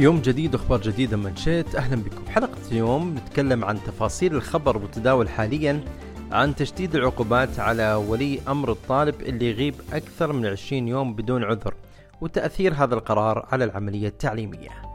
يوم جديد وأخبار جديدة من شيت أهلا بكم. حلقة اليوم نتكلم عن تفاصيل الخبر المتداول حاليا عن تشديد العقوبات على ولي أمر الطالب اللي يغيب أكثر من 20 يوم بدون عذر وتأثير هذا القرار على العملية التعليمية.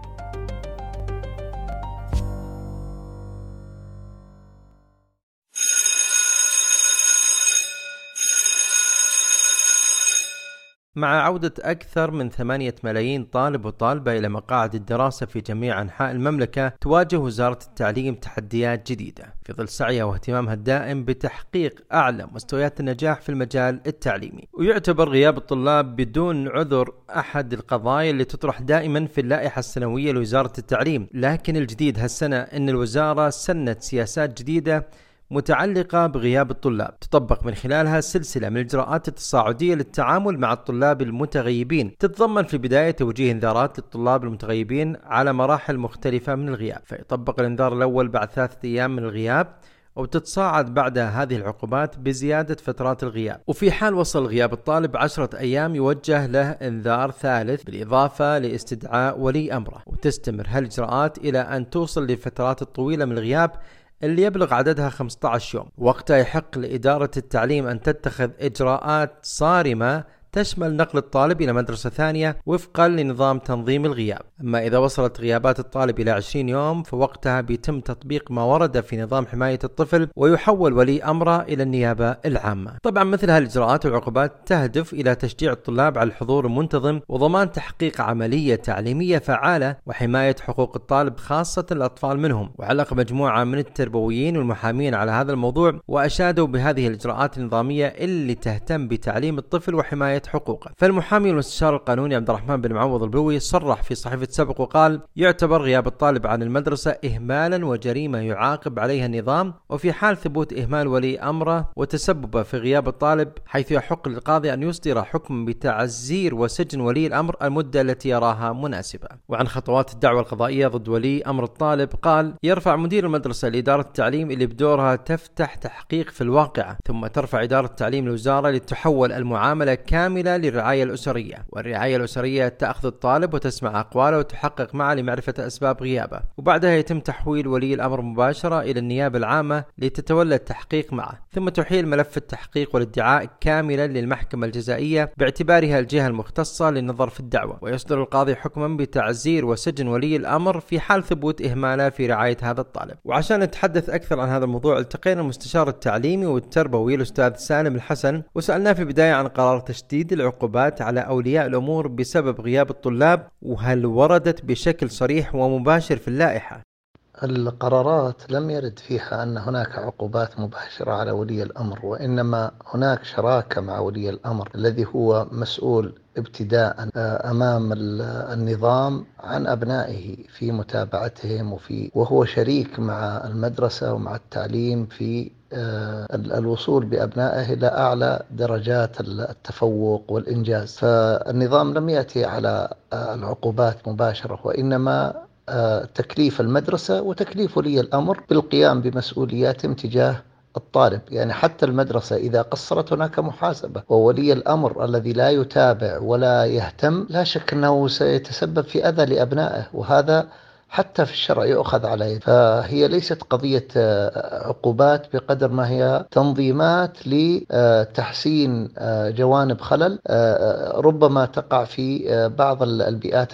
مع عودة أكثر من ثمانية ملايين طالب وطالبة إلى مقاعد الدراسة في جميع أنحاء المملكة تواجه وزارة التعليم تحديات جديدة. في ظل سعيها واهتمامها الدائم بتحقيق أعلى مستويات النجاح في المجال التعليمي. ويعتبر غياب الطلاب بدون عذر أحد القضايا اللي تطرح دائما في اللائحة السنوية لوزارة التعليم. لكن الجديد هالسنة أن الوزارة سنت سياسات جديدة متعلقة بغياب الطلاب. تطبق من خلالها سلسلة من الإجراءات التصاعدية للتعامل مع الطلاب المتغيبين. تتضمن في البداية توجيه إنذارات للطلاب المتغيبين على مراحل مختلفة من الغياب. فيطبق الإنذار الأول بعد ثلاثة أيام من الغياب وتتصاعد بعد هذه العقوبات بزيادة فترات الغياب. وفي حال وصل غياب الطالب عشرة أيام يوجه له إنذار ثالث بالإضافة لاستدعاء ولي أمره. وتستمر هالإجراءات إلى أن توصل للفترات الطويلة من الغياب اللي يبلغ عددها 15 يوم. وقتها يحق لإدارة التعليم أن تتخذ إجراءات صارمة تشمل نقل الطالب إلى مدرسة ثانية وفقا لنظام تنظيم الغياب. أما إذا وصلت غيابات الطالب إلى 20 يوم فوقتها بيتم تطبيق ما ورد في نظام حماية الطفل ويحول ولي أمره إلى النيابة العامة. طبعا مثل هالإجراءات والعقوبات تهدف إلى تشجيع الطلاب على الحضور المنتظم وضمان تحقيق عملية تعليمية فعالة وحماية حقوق الطالب خاصة الأطفال منهم. وعلق مجموعة من التربويين والمحامين على هذا الموضوع وأشادوا بهذه الإجراءات النظامية اللي تهتم بتعليم الطفل وحماية حقوقه. فالمحامي والمستشار القانوني عبد الرحمن بن معوض البلوي صرح في صحيفة سبق وقال يعتبر غياب الطالب عن المدرسة إهمالا وجريمة يعاقب عليها النظام وفي حال ثبوت إهمال ولي أمره وتسببه في غياب الطالب حيث يحق للقاضي أن يصدر حكم بتعزير وسجن ولي الأمر المدة التي يراها مناسبة وعن خطوات الدعوة القضائية ضد ولي أمر الطالب قال يرفع مدير المدرسة لإدارة التعليم اللي بدورها تفتح تحقيق في الواقعة ثم ترفع إدارة التعليم الوزارة لتحول المعاملة كاملة كاملة للرعاية الأسرية. والرعاية الأسرية تأخذ الطالب وتسمع أقواله وتحقق معه لمعرفة أسباب غيابه. وبعدها يتم تحويل ولي الأمر مباشرة إلى النيابة العامة لتتولى التحقيق معه. ثم تحيل ملف التحقيق والادعاء كاملا للمحكمة الجزائية باعتبارها الجهة المختصة للنظر في الدعوة. ويصدر القاضي حكما بتعزير وسجن ولي الأمر في حال ثبوت إهماله في رعاية هذا الطالب. وعشان نتحدث أكثر عن هذا الموضوع التقينا المستشار التعليمي والتربوي الأستاذ سالم الحسن وسألناه في البداية عن قرار تشديد تشديد العقوبات على أولياء الأمور بسبب غياب الطلاب وهل وردت بشكل صريح ومباشر في اللائحة؟ القرارات لم يرد فيها أن هناك عقوبات مباشرة على ولي الأمر وإنما هناك شراكة مع ولي الأمر الذي هو مسؤول ابتداء آه، أمام النظام عن أبنائه في متابعتهم وفي وهو شريك مع المدرسة ومع التعليم في الوصول بأبنائه إلى اعلى درجات التفوق والإنجاز. فالنظام لم يأتي على آه، العقوبات مباشرة وإنما تكليف المدرسة وتكليف ولي الأمر بالقيام بمسؤولياتهم تجاه الطالب. يعني حتى المدرسة إذا قصرت هناك محاسبة وولي الأمر الذي لا يتابع ولا يهتم لا شك أنه سيتسبب في أذى لأبنائه. وهذا حتى في الشرع يؤخذ عليه. فهي ليست قضية آه، عقوبات بقدر ما هي تنظيمات لتحسين آه، جوانب خلل آه، ربما تقع في بعض البيئات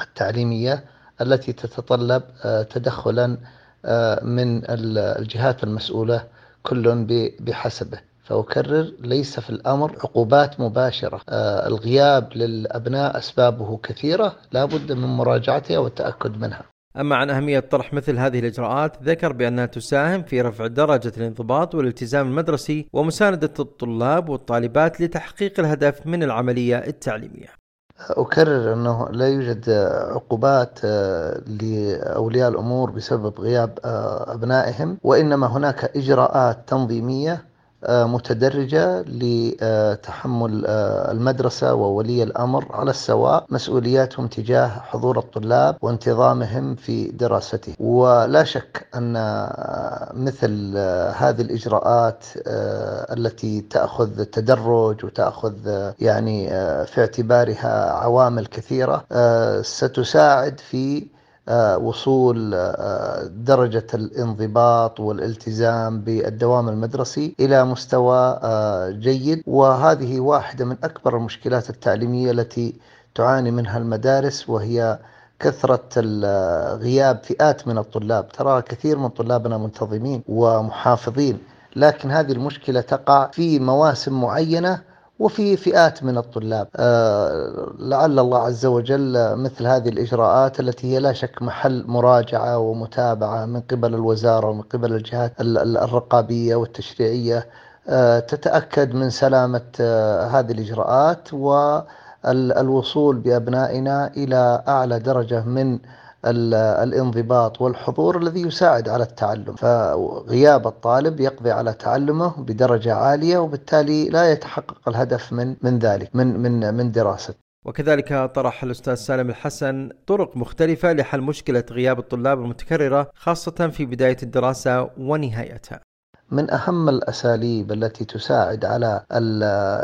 التعليمية التي تتطلب تدخلا من الجهات المسؤولة كل بحسبه. فأكرر ليس في الأمر عقوبات مباشرة. آه، الغياب للأبناء أسبابه كثيرة لا بد من مراجعتها والتأكد منها. أما عن أهمية طرح مثل هذه الإجراءات ذكر بأنها تساهم في رفع درجة الانضباط والالتزام المدرسي ومساندة الطلاب والطالبات لتحقيق الهدف من العملية التعليمية. أكرر أنه لا يوجد عقوبات آه، لأولياء الأمور بسبب غياب آه، أبنائهم وإنما هناك إجراءات تنظيمية متدرجة لتحمل المدرسة وولي الأمر على السواء مسؤولياتهم تجاه حضور الطلاب وانتظامهم في دراسته ولا شك أن مثل هذه الإجراءات التي تأخذ تدرج وتأخذ يعني في اعتبارها عوامل كثيرة ستساعد في آه، وصول آه، درجة الانضباط والالتزام بالدوام المدرسي إلى مستوى آه، جيد. وهذه واحدة من أكبر المشكلات التعليمية التي تعاني منها المدارس وهي كثرة غياب فئات من الطلاب. ترى كثير من طلابنا منتظمين ومحافظين لكن هذه المشكلة تقع في مواسم معينة وفي فئات من الطلاب. آه، لعل الله عز وجل مثل هذه الإجراءات التي هي لا شك محل مراجعة ومتابعة من قبل الوزارة ومن قبل الجهات الرقابية والتشريعية. آه، تتأكد من سلامة آه، هذه الإجراءات والوصول بأبنائنا إلى أعلى درجة من الانضباط والحضور الذي يساعد على التعلم. فغياب الطالب يقضي على تعلمه بدرجة عالية وبالتالي لا يتحقق الهدف من من ذلك من من من دراسته. وكذلك طرح الأستاذ سالم الحسن طرق مختلفة لحل مشكلة غياب الطلاب المتكررة خاصة في بداية الدراسة ونهايتها. من أهم الأساليب التي تساعد على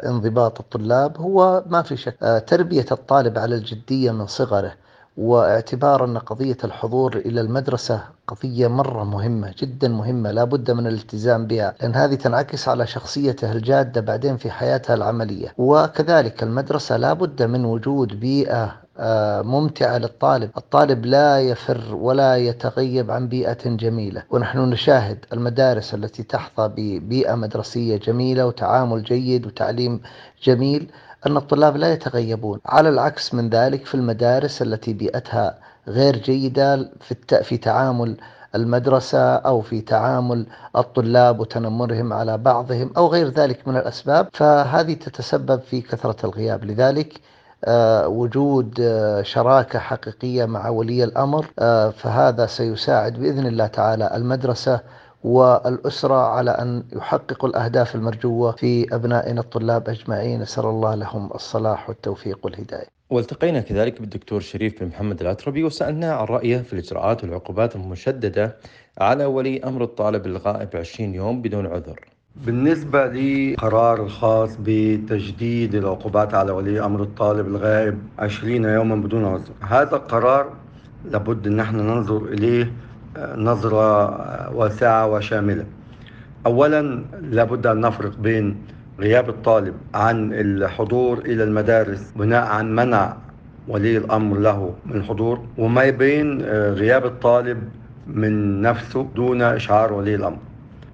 انضباط الطلاب هو ما في شك آه، تربية الطالب على الجدية من صغره. واعتبار أن قضية الحضور إلى المدرسة قضية مرة مهمة جدا مهمة لا بد من الالتزام بها لأن هذه تنعكس على شخصيته الجادة بعدين في حياتها العملية. وكذلك المدرسة لا بد من وجود بيئة آه، ممتعة للطالب. الطالب لا يفر ولا يتغيب عن بيئة جميلة. ونحن نشاهد المدارس التي تحظى ببيئة مدرسية جميلة وتعامل جيد وتعليم جميل. أن الطلاب لا يتغيبون. على العكس من ذلك في المدارس التي بيئتها غير جيدة في, في تعامل المدرسة أو في تعامل الطلاب وتنمرهم على بعضهم أو غير ذلك من الأسباب فهذه تتسبب في كثرة الغياب. لذلك آه، وجود آه، شراكة حقيقية مع ولي الأمر آه، فهذا سيساعد بإذن الله تعالى المدرسة والأسرة على أن يحققوا الأهداف المرجوة في أبنائنا الطلاب أجمعين. أسأل الله لهم الصلاح والتوفيق والهداية. والتقينا كذلك بالدكتور شريف بن محمد العتربي وسألناه عن رأيه في الإجراءات والعقوبات المشددة على ولي أمر الطالب الغائب 20 يوم بدون عذر. بالنسبة لقرار الخاص بتجديد العقوبات على ولي أمر الطالب الغائب 20 يوما بدون عذر هذا القرار لابد أن إحنا ننظر إليه نظرة واسعة وشاملة. أولا لابد أن نفرق بين غياب الطالب عن الحضور إلى المدارس بناء عن منع ولي الأمر له من الحضور وما بين غياب الطالب من نفسه دون إشعار ولي الأمر.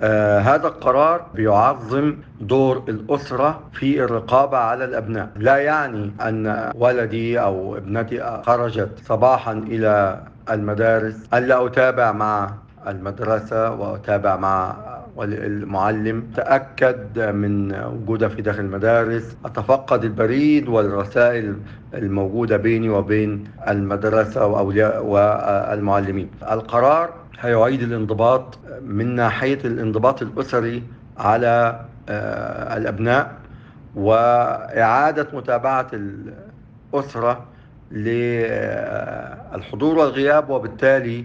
آه هذا القرار بيعظم دور الأسرة في الرقابة على الأبناء. لا يعني أن ولدي أو ابنتي خرجت صباحا إلى المدارس ألا أتابع مع المدرسة وأتابع مع المعلم. تأكد من وجودها في داخل المدارس أتفقد البريد والرسائل الموجودة بيني وبين المدرسة وأولياء والمعلمين. القرار هيعيد الانضباط من ناحية الانضباط الأسري على آه، الأبناء وإعادة متابعة الأسرة للحضور والغياب وبالتالي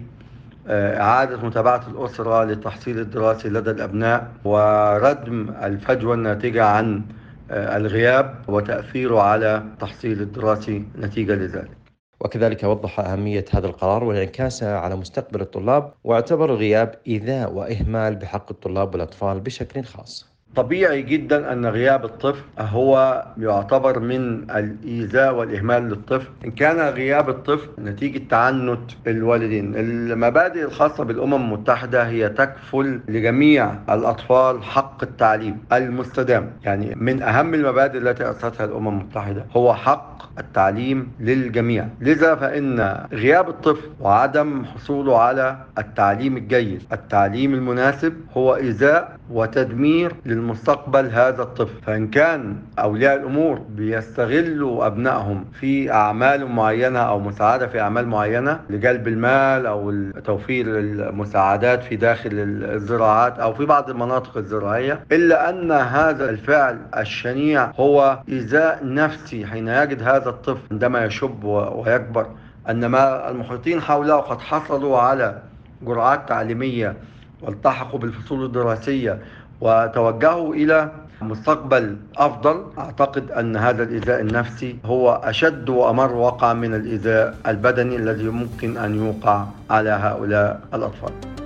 آه، إعادة متابعة الأسرة للتحصيل الدراسي لدى الأبناء وردم الفجوة الناتجة عن آه، الغياب وتأثيره على التحصيل الدراسي نتيجة لذلك. وكذلك وضح أهمية هذا القرار وانعكاسه على مستقبل الطلاب واعتبر الغياب إيذاء وإهمال بحق الطلاب والأطفال بشكل خاص. طبيعي جدا أن غياب الطفل هو يعتبر من الإيذاء والإهمال للطفل. إن كان غياب الطفل نتيجة تعنت الوالدين. المبادئ الخاصة بالأمم المتحدة هي تكفل لجميع الأطفال حق التعليم المستدام. يعني من أهم المبادئ التي اسستها الأمم المتحدة هو حق التعليم للجميع. لذا فإن غياب الطفل وعدم حصوله على التعليم الجيد التعليم المناسب هو إيذاء وتدمير للمستقبل هذا الطفل. فإن كان أولياء الأمور بيستغلوا أبنائهم في أعمال معينة أو مساعدة في أعمال معينة لجلب المال أو توفير المساعدات في داخل الزراعات أو في بعض المناطق الزراعية إلا أن هذا الفعل الشنيع هو إيذاء نفسي حين يجد هذا الطفل عندما يشب ويكبر أن ما المحيطين حوله قد حصلوا على جرعات تعليمية والتحقوا بالفصول الدراسية وتوجهوا إلى مستقبل أفضل. أعتقد أن هذا الإيذاء النفسي هو أشد وأمر وقع من الإيذاء البدني الذي ممكن أن يوقع على هؤلاء الأطفال.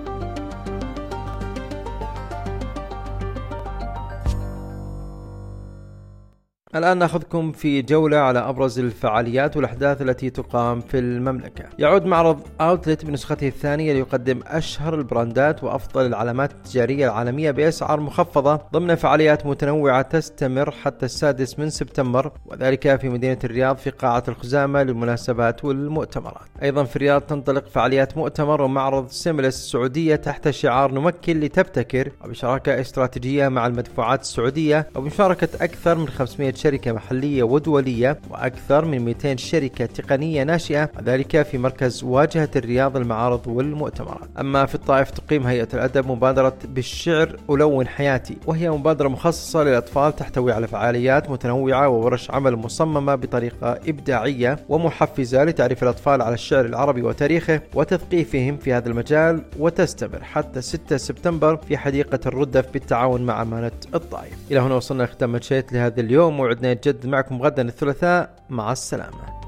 الآن نأخذكم في جولة على أبرز الفعاليات والأحداث التي تقام في المملكة. يعود معرض أوتلت بنسخته الثانية ليقدم أشهر البراندات وأفضل العلامات التجارية العالمية بأسعار مخفضة ضمن فعاليات متنوعة تستمر حتى السادس من سبتمبر وذلك في مدينة الرياض في قاعة الخزامة للمناسبات والمؤتمرات. أيضا في الرياض تنطلق فعاليات مؤتمر ومعرض سيملس السعودية تحت شعار نمكن لتبتكر وبشراكة استراتيجية مع المدفوعات السعودية وبمشاركة أكثر من 500 شركة محلية ودولية وأكثر من 200 شركة تقنية ناشئة وذلك في مركز واجهة الرياض المعارض والمؤتمرات. أما في الطائف تقيم هيئة الأدب مبادرة بالشعر ألون حياتي وهي مبادرة مخصصة للأطفال تحتوي على فعاليات متنوعة وورش عمل مصممة بطريقة إبداعية ومحفزة لتعريف الأطفال على الشعر العربي وتاريخه وتثقيفهم في هذا المجال وتستمر حتى 6 سبتمبر في حديقة الردف بالتعاون مع أمانة الطائف. إلى هنا وصلنا ختام شيت لهذا اليوم. موعدنا يتجدد معكم غدا الثلاثاء مع السلامة.